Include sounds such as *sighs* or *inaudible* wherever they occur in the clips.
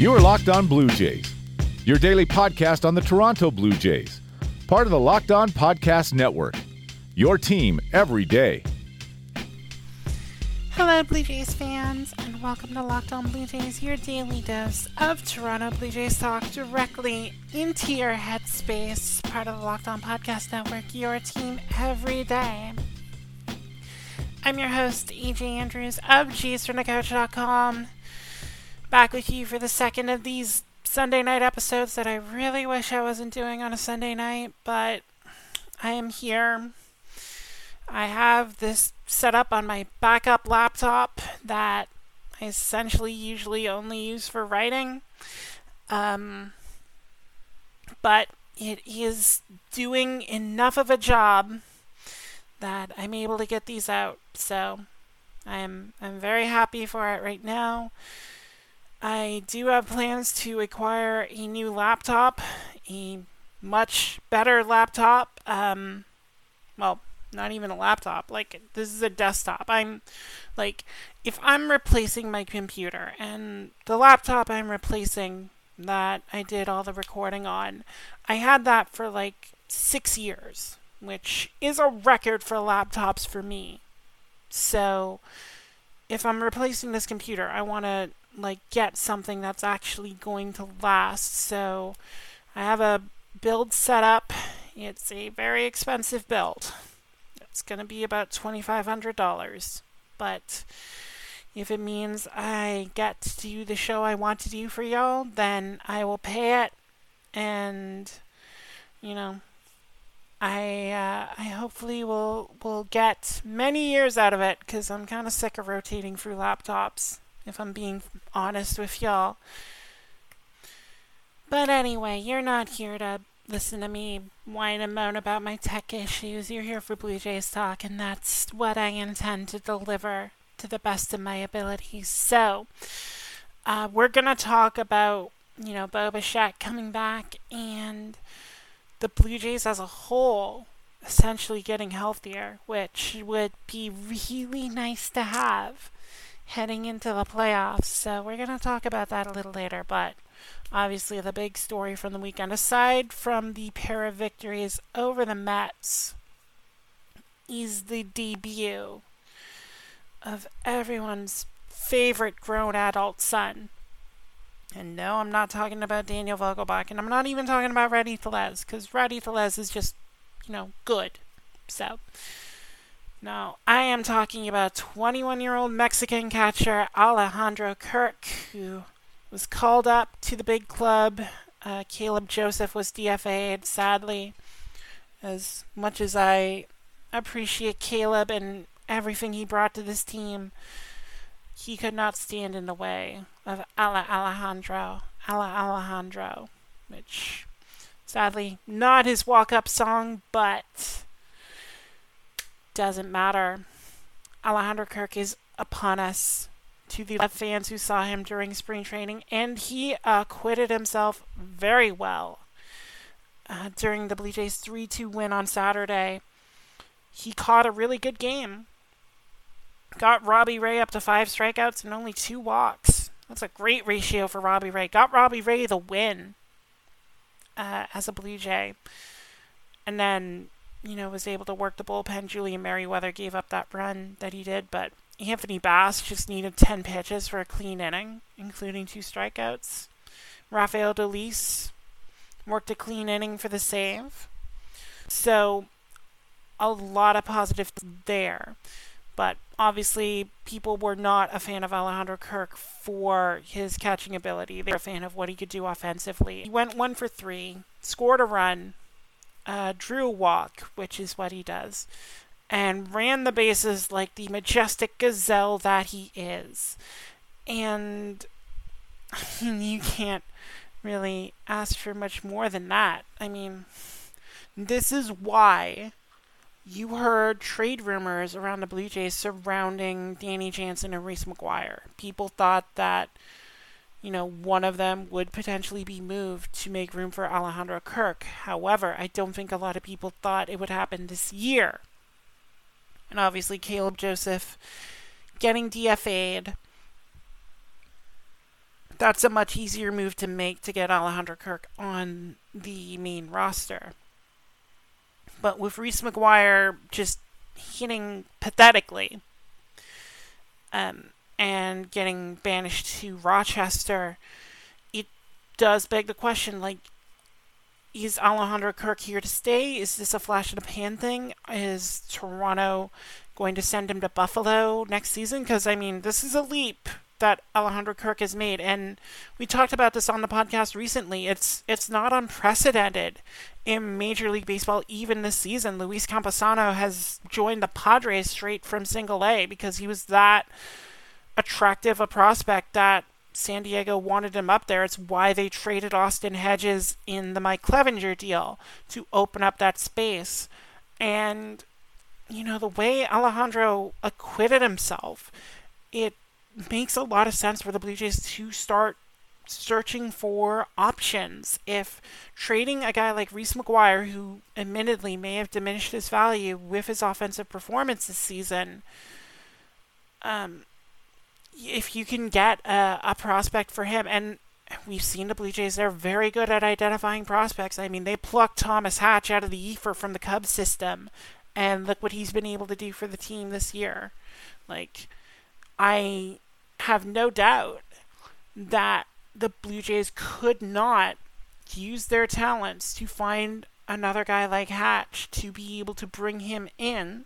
You are Locked On Blue Jays, your daily podcast on the Toronto Blue Jays, part of the Locked On Podcast Network. Your team every day. Hello, Blue Jays fans, and welcome to Locked On Blue Jays, your daily dose of Toronto Blue Jays talk directly into your headspace, part of the Locked On Podcast Network, your team every day. I'm your host, AJ Andrews of JaysFromTheCouch.com, back with you for the second of these Sunday night episodes that I really wish I wasn't doing on a Sunday night, but I am here. I have this set up on my backup laptop that I essentially usually only use for writing. Um, but it is doing enough of a job that I'm able to get these out. So I'm I'm very happy for it right now. I do have plans to acquire a new laptop, a much better laptop. Um, well, not even a laptop. Like this is a desktop. I'm like if I'm replacing my computer and the laptop I'm replacing that I did all the recording on, I had that for like 6 years, which is a record for laptops for me. So if I'm replacing this computer, I want to like get something that's actually going to last. So I have a build set up. It's a very expensive build. It's going to be about $2,500. But if it means I get to do the show I want to do for y'all, then I will pay it. And, you know, I uh, I hopefully will will get many years out of it because I'm kind of sick of rotating through laptops. If I'm being honest with y'all. But anyway, you're not here to listen to me whine and moan about my tech issues. You're here for Blue Jays Talk, and that's what I intend to deliver to the best of my abilities. So, uh, we're going to talk about, you know, Bo Bichette coming back and the Blue Jays as a whole essentially getting healthier, which would be really nice to have heading into the playoffs. So, we're going to talk about that a little later, but obviously the big story from the weekend, aside from the pair of victories over the Mets, is the debut of everyone's favorite grown adult son. And no, I'm not talking about Daniel Vogelbach, and I'm not even talking about Rowdy Tellez, because Rowdy Tellez is just, you know, good. So, no, I am talking about 21 year old Mexican catcher Alejandro Kirk, who was called up to the big club. Uh, Caleb Joseph was DFA'd, sadly. As much as I appreciate Caleb and everything he brought to this team, he could not stand in the way of Ala Alejandro. Ala Alejandro, which sadly not his walk up song, but doesn't matter. Alejandro Kirk is upon us to the fans who saw him during spring training, and he acquitted himself very well uh, during the Blue Jays 3 2 win on Saturday. He caught a really good game. Got Robbie Ray up to five strikeouts and only two walks. That's a great ratio for Robbie Ray. Got Robbie Ray the win uh, as a Blue Jay. And then, you know, was able to work the bullpen. Julian Merryweather gave up that run that he did, but Anthony Bass just needed 10 pitches for a clean inning, including two strikeouts. Rafael Dolis worked a clean inning for the save. So, a lot of positives there. But obviously, people were not a fan of Alejandro Kirk for his catching ability. They were a fan of what he could do offensively. He went one for three, scored a run, uh, drew walk, which is what he does, and ran the bases like the majestic gazelle that he is. And *laughs* you can't really ask for much more than that. I mean, this is why you heard trade rumors around the Blue Jays surrounding Danny Jansen and Reese McGuire. People thought that, you know, one of them would potentially be moved to make room for Alejandro Kirk. However, I don't think a lot of people thought it would happen this year. And obviously, Caleb Joseph getting DFA'd that's a much easier move to make to get Alejandro Kirk on the main roster. But with Reese McGuire just hitting pathetically um, and getting banished to Rochester, it does beg the question like, is Alejandro Kirk here to stay? Is this a flash in the pan thing? Is Toronto going to send him to Buffalo next season? Because, I mean, this is a leap that Alejandro Kirk has made, and we talked about this on the podcast recently. It's it's not unprecedented in Major League Baseball even this season. Luis Campusano has joined the Padres straight from Single A because he was that attractive a prospect that San Diego wanted him up there. It's why they traded Austin Hedges in the Mike Clevinger deal to open up that space. And, you know, the way Alejandro acquitted himself, it makes a lot of sense for the Blue Jays to start searching for options. If trading a guy like Reese McGuire, who admittedly may have diminished his value with his offensive performance this season, um, if you can get a, a prospect for him, and we've seen the Blue Jays, they're very good at identifying prospects. I mean, they plucked Thomas Hatch out of the ether from the Cubs system, and look what he's been able to do for the team this year. Like, I have no doubt that the Blue Jays could not use their talents to find another guy like Hatch to be able to bring him in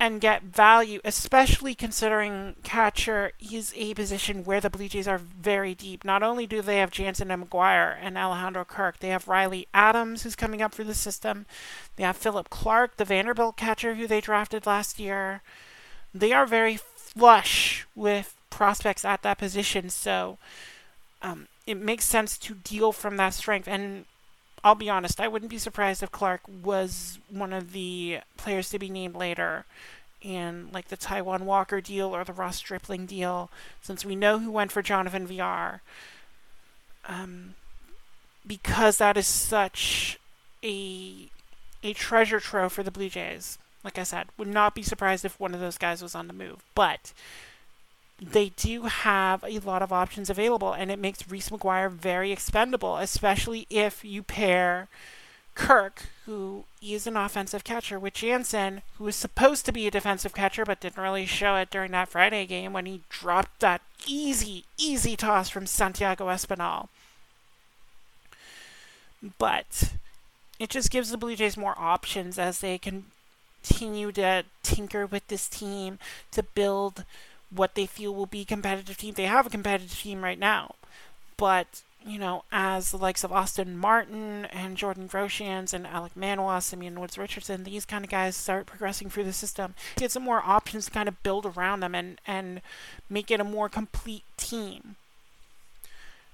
and get value, especially considering catcher is a position where the Blue Jays are very deep. Not only do they have Jansen and McGuire and Alejandro Kirk, they have Riley Adams, who's coming up for the system. They have Philip Clarke, the Vanderbilt catcher who they drafted last year. They are very flush with prospects at that position, so um, it makes sense to deal from that strength. And I'll be honest, I wouldn't be surprised if Clarke was one of the players to be named later in like the Taijuan Walker deal or the Ross Stripling deal, since we know who went for Jonathan Villar. Um, because that is such a a treasure trove for the Blue Jays. Like I said, would not be surprised if one of those guys was on the move. But they do have a lot of options available, and it makes Reese McGuire very expendable, especially if you pair Kirk, who is an offensive catcher, with Jansen, who is supposed to be a defensive catcher but didn't really show it during that Friday game when he dropped that easy, easy toss from Santiago Espinal. But it just gives the Blue Jays more options as they continue to tinker with this team to build what they feel will be competitive team. They have a competitive team right now, but you know, as the likes of Austin Martin and Jordan Groshans and Alek Manoah, Simeon Woods Richardson, these kind of guys start progressing through the system, get some more options to kind of build around them and, and make it a more complete team.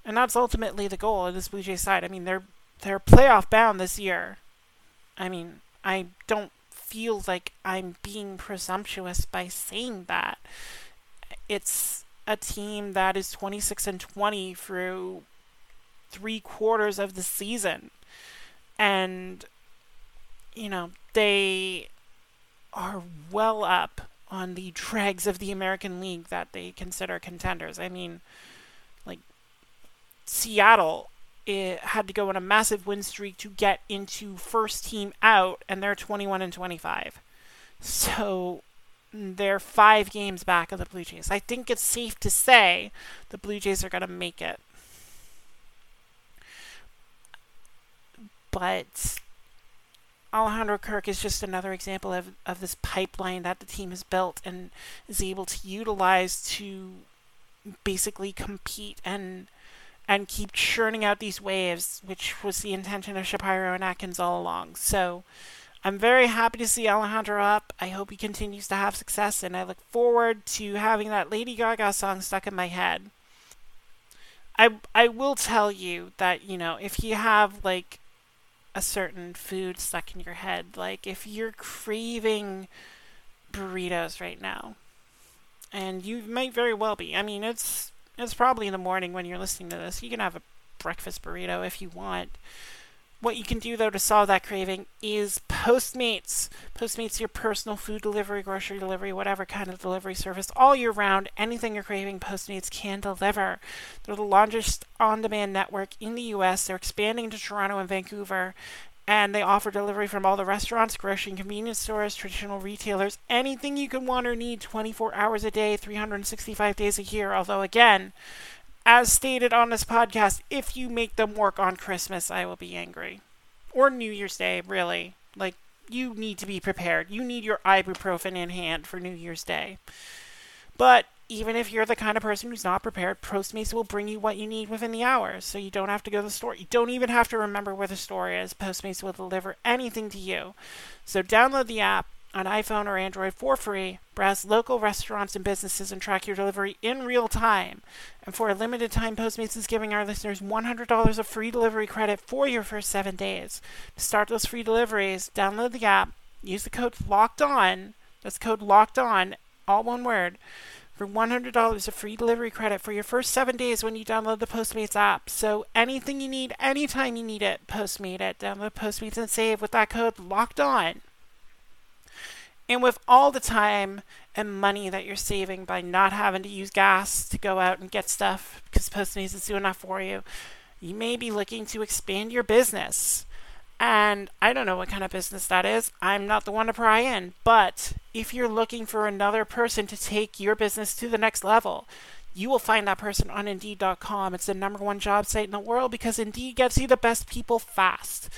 And that's ultimately the goal of this Blue Jays side. I mean, they're they're playoff bound this year. I mean, I don't feel like I'm being presumptuous by saying that it's a team that is 26 and 20 through three quarters of the season. And, you know, they are well up on the dregs of the American League that they consider contenders. I mean, like, Seattle it had to go on a massive win streak to get into first team out, and they're 21 and 25. So they're five games back of the Blue Jays. I think it's safe to say the Blue Jays are going to make it. But Alejandro Kirk is just another example of, of this pipeline that the team has built and is able to utilize to basically compete and and keep churning out these waves, which was the intention of Shapiro and Atkins all along. So I'm very happy to see Alejandro up. I hope he continues to have success, and I look forward to having that Lady Gaga song stuck in my head. I I will tell you that you know if you have like a certain food stuck in your head, like if you're craving burritos right now, and you might very well be. I mean, it's it's probably in the morning when you're listening to this. You can have a breakfast burrito if you want what you can do though to solve that craving is Postmates. Postmates your personal food delivery, grocery delivery, whatever kind of delivery service all year round. Anything you're craving, Postmates can deliver. They're the largest on-demand network in the US. They're expanding to Toronto and Vancouver. And they offer delivery from all the restaurants, grocery and convenience stores, traditional retailers, anything you can want or need 24 hours a day, 365 days a year. Although, again, as stated on this podcast, if you make them work on Christmas, I will be angry. Or New Year's Day, really. Like, you need to be prepared. You need your ibuprofen in hand for New Year's Day. But even if you're the kind of person who's not prepared, Postmates will bring you what you need within the hour. So you don't have to go to the store. You don't even have to remember where the store is. Postmates will deliver anything to you. So download the app on iPhone or Android for free. Browse local restaurants and businesses and track your delivery in real time. And for a limited time, Postmates is giving our listeners $100 of free delivery credit for your first seven days. To start those free deliveries, download the app, use the code LOCKED ON. That's code LOCKED ON, all one word for $100 of free delivery credit for your first seven days when you download the Postmates app. So anything you need, anytime you need it, Postmate it. Download Postmates and save with that code locked on. And with all the time and money that you're saving by not having to use gas to go out and get stuff because Postmates is doing that for you, you may be looking to expand your business. And I don't know what kind of business that is. I'm not the one to pry in. But if you're looking for another person to take your business to the next level, you will find that person on Indeed.com. It's the number one job site in the world because Indeed gets you the best people fast.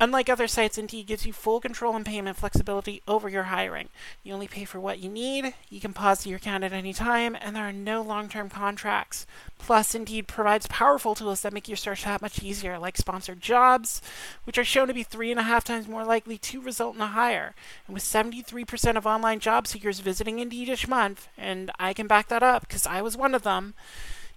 Unlike other sites, Indeed gives you full control and payment flexibility over your hiring. You only pay for what you need, you can pause your account at any time, and there are no long term contracts. Plus, Indeed provides powerful tools that make your search that much easier, like sponsored jobs, which are shown to be three and a half times more likely to result in a hire. And with 73% of online job seekers visiting Indeed each month, and I can back that up because I was one of them.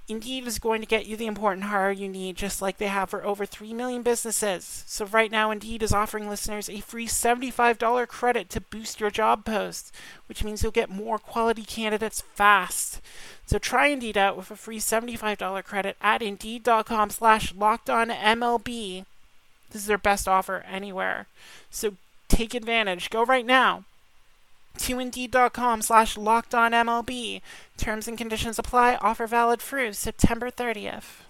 Indeed is going to get you the important hire you need, just like they have for over 3 million businesses. So, right now, Indeed is offering listeners a free $75 credit to boost your job post, which means you'll get more quality candidates fast. So, try Indeed out with a free $75 credit at Indeed.com slash locked on MLB. This is their best offer anywhere. So, take advantage. Go right now to Indeed.com slash MLB. Terms and conditions apply. Offer valid through September 30th.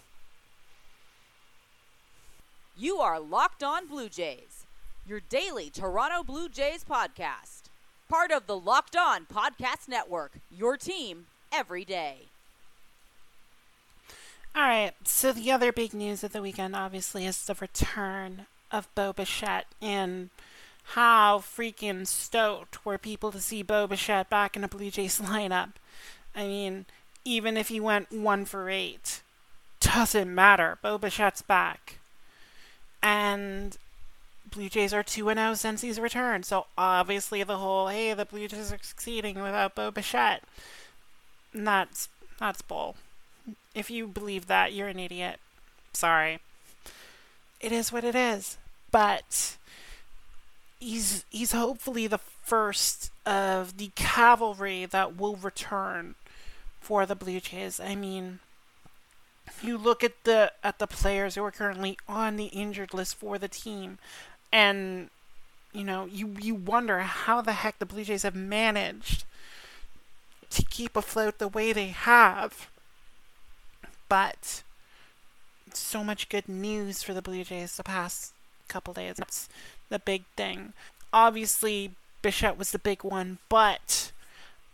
You are Locked On Blue Jays, your daily Toronto Blue Jays podcast. Part of the Locked On Podcast Network, your team every day. All right, so the other big news of the weekend, obviously, is the return of Bo Bichette in – how freaking stoked were people to see Bo Bichette back in a Blue Jays *laughs* lineup. I mean, even if he went one for eight, doesn't matter. Bo Bichette's back. And Blue Jays are 2 0 since he's returned. So obviously, the whole, hey, the Blue Jays are succeeding without Bo Bichette. That's, that's bull. If you believe that, you're an idiot. Sorry. It is what it is. But he's he's hopefully the first of the cavalry that will return for the Blue Jays. I mean, you look at the at the players who are currently on the injured list for the team, and you know you you wonder how the heck the Blue Jays have managed to keep afloat the way they have. But so much good news for the Blue Jays the past couple days. The big thing. Obviously, Bichette was the big one, but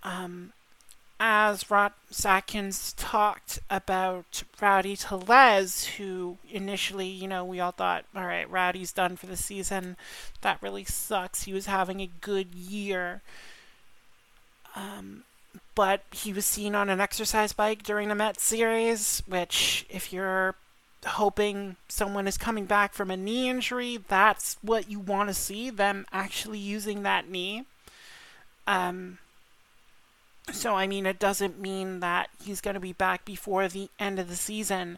um, as Ross Atkins talked about Rowdy Tellez, who initially, you know, we all thought, all right, Rowdy's done for the season. That really sucks. He was having a good year. Um, but he was seen on an exercise bike during the Mets series, which, if you're hoping someone is coming back from a knee injury. That's what you want to see them actually using that knee. Um, so, I mean, it doesn't mean that he's going to be back before the end of the season,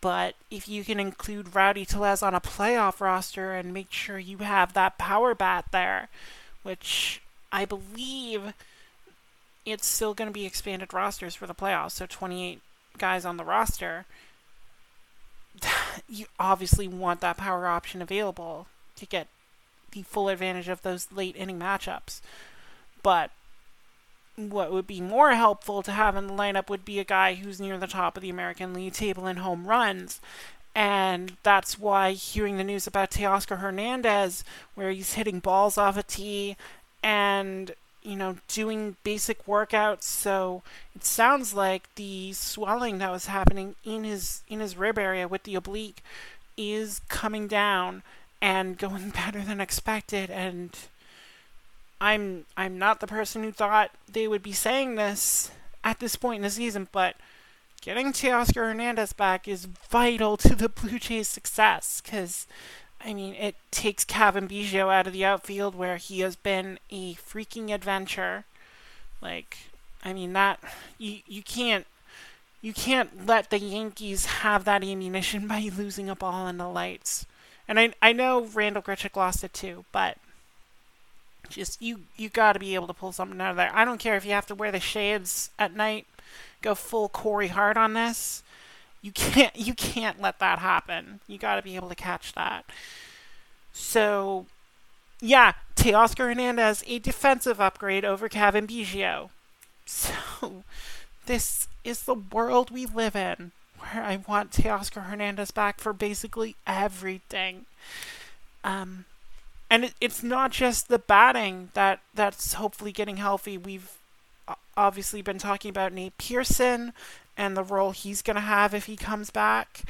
but if you can include Rowdy Tellez on a playoff roster and make sure you have that power bat there, which I believe it's still going to be expanded rosters for the playoffs, so 28 guys on the roster *sighs* you obviously want that power option available to get the full advantage of those late inning matchups. But what would be more helpful to have in the lineup would be a guy who's near the top of the American League table in home runs. And that's why hearing the news about Teoscar Hernandez, where he's hitting balls off a tee and, you know, doing basic workouts. So it sounds like the swelling that was happening in his in his rib area with the oblique is coming down and going *laughs* better than expected and I'm I'm not the person who thought they would be saying this at this point in the season, but getting Teoscar Hernandez back is vital to the Blue Jays' success because I mean it takes Cavan Biggio out of the outfield where he has been a freaking adventure. Like I mean that you you can't you can't let the Yankees have that ammunition *laughs* by losing a ball in the lights. And I I know Randall Grichuk lost it too, but just you you got to be able to pull something out of there. I don't care if you have to wear the shades at night, go full Corey Hart on this. You can't you can't let that happen. You got to be able to catch that. So, yeah, Teoscar Hernandez a defensive upgrade over Cavan Biggio. So, this is the world we live in, where I want Teoscar Hernandez back for basically everything. Um, and it, it's not just the batting that that's hopefully getting healthy. We've obviously been talking about Nate Pearson and the role he's going to have if he comes back,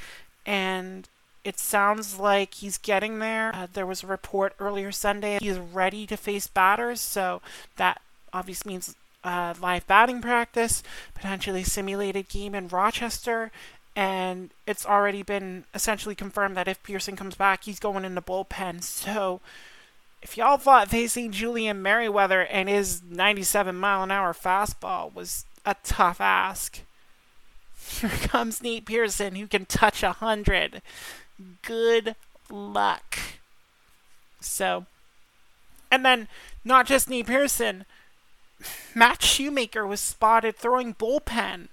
and it sounds like he's getting there. Uh, there was a report earlier Sunday he's ready to face batters, so that obviously means uh, live batting practice, potentially simulated game in Rochester, and it's already been essentially confirmed that if Pearson comes back, he's going in the bullpen. So if y'all thought facing Julian Merryweather and his 97 mile an hour fastball was a tough ask, here comes Nate Pearson who can touch a hundred. Good luck. So, and then not just Nate Pearson, Matt Shoemaker was spotted throwing bullpen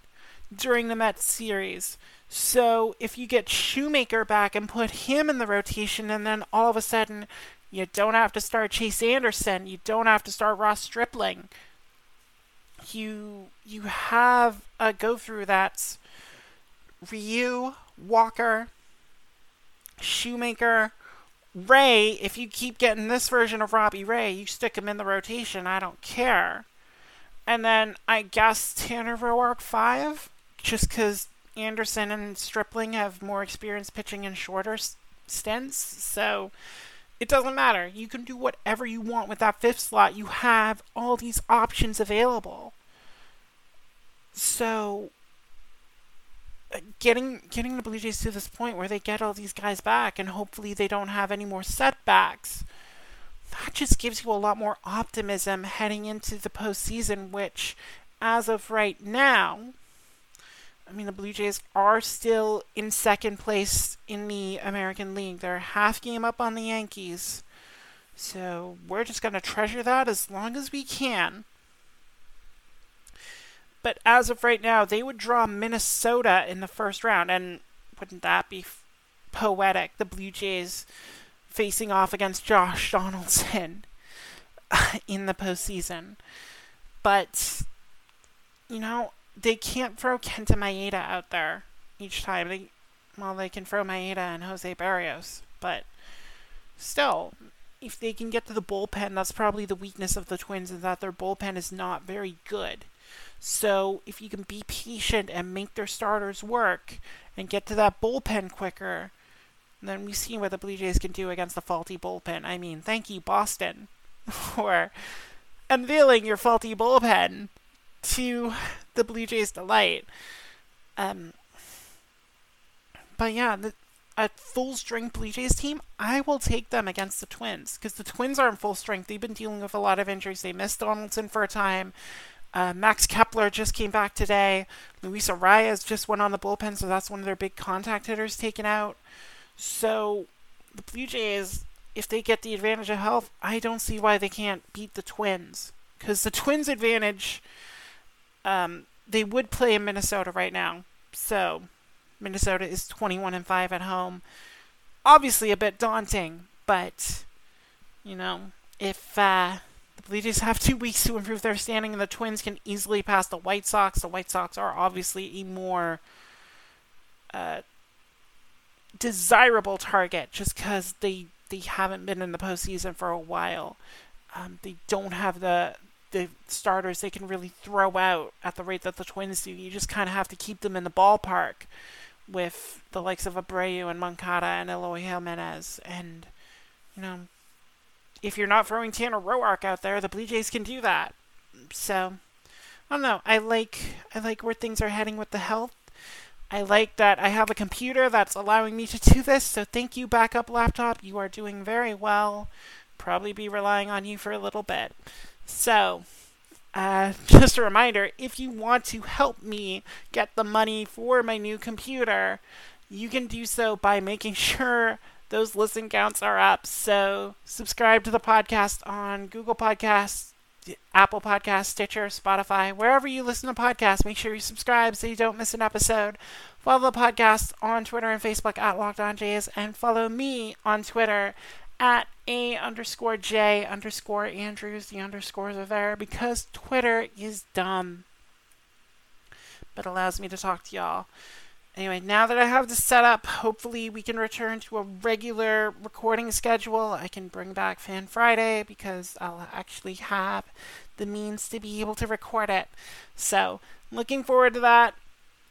during the Mets series. So if you get Shoemaker back and put him in the rotation, and then all of a sudden you don't have to start Chase Anderson, you don't have to start Ross Stripling. You you have a go through that's Ryu, Walker, Shoemaker, Ray. If you keep getting this version of Robbie Ray, you stick him in the rotation. I don't care. And then I guess Tanner Roark five just because Anderson and Stripling have more experience pitching in shorter stints. So it doesn't matter. You can do whatever you want with that fifth slot. You have all these options available. So uh, getting getting the Blue Jays to this point where they get all these guys back and hopefully they don't have any more setbacks. That just gives you a lot more optimism heading into the postseason, which, as of right now, I mean, the Blue Jays are still in second place in the American League. They're half game up on the Yankees. So we're just going to treasure that as long as we can. But as of right now, they would draw Minnesota in the first round. And wouldn't that be f- poetic? The Blue Jays facing off against Josh Donaldson *laughs* in the postseason. But, you know, they can't throw Kenta Maeda out there each time. They, well, they can throw Maeda and Jose Berrios, but still, if they can get to the bullpen, that's probably the weakness of the Twins is that their bullpen is not very good. So if you can be patient and make their starters work and get to that bullpen quicker, then we see what the Blue Jays can do against the faulty bullpen. I mean, thank you, Boston, *laughs* for unveiling your faulty bullpen to the Blue Jays' delight. Um, but yeah, the, a full strength Blue Jays team, I will take them against the Twins because the Twins are in full strength. They've been dealing with a lot of injuries. They missed Donaldson for a time. Uh, Max Kepler just came back today. Luis Arraez just went on the bullpen, so that's one of their big contact hitters taken out. So the Blue Jays, if they get the advantage of health, I don't see why they can't beat the Twins because the Twins' advantage um, they would play in Minnesota right now. So Minnesota is 21 and 5 at home. Obviously a bit daunting, but you know, if uh, the Blue Jays have two weeks to improve their standing and the Twins can easily pass the White Sox, the White Sox are obviously a more uh, desirable target just because they they haven't been in the postseason for a while. Um, they don't have the the starters they can really throw out at the rate that the Twins do. You just kind of have to keep them in the ballpark with the likes of Abreu and Moncada and Eloy Jimenez. And, you know, if you're not throwing Tanner Roark out there, the Blue Jays can do that. So, I don't know. I like I like where things are heading with the health. I like that I have a computer that's allowing me to do this. So thank you, backup laptop. You are doing very well. Probably be relying on you for a little bit. So, uh, *laughs* just a reminder if you want to help me get the money for my new computer, you can do so by making *laughs* sure those listen counts are up. So, subscribe to the podcast on Google Podcasts, Apple Podcasts, Stitcher, Spotify, wherever you listen to podcasts. Make sure you subscribe so you don't miss an episode. Follow the podcast on Twitter and Facebook at Locked On Jays, and follow me on Twitter at a underscore j underscore Andrews. The underscores are there because Twitter is dumb, but allows me to talk to y'all. Anyway, now that I have this set up, hopefully we can return to a regular recording schedule. I can bring back Fan Friday because I'll actually have the means to be able to record it. So, looking forward to that.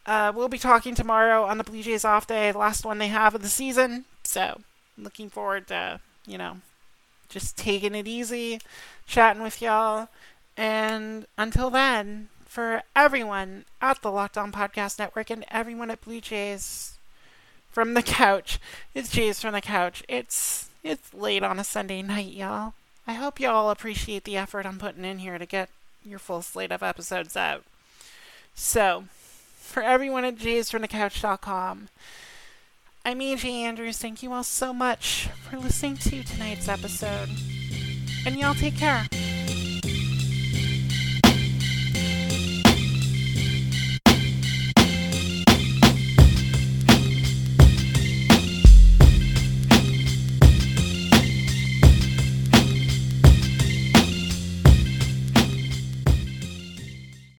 Uh, we'll be talking tomorrow on the Blue Jays off day, the last one they have of the season. So, looking forward to you know, just taking it easy, chatting with y'all. And until then, for everyone at the Locked On Podcast Network and everyone at Blue Jays from the couch, it's Jays from the couch. It's it's late on a Sunday night, y'all. I hope y'all appreciate the effort I'm putting in here to get your full slate of episodes out. So, for everyone at jaysfromthecouch.com, I'm AJ Andrews. Thank you all so much for listening to tonight's episode. And y'all take care.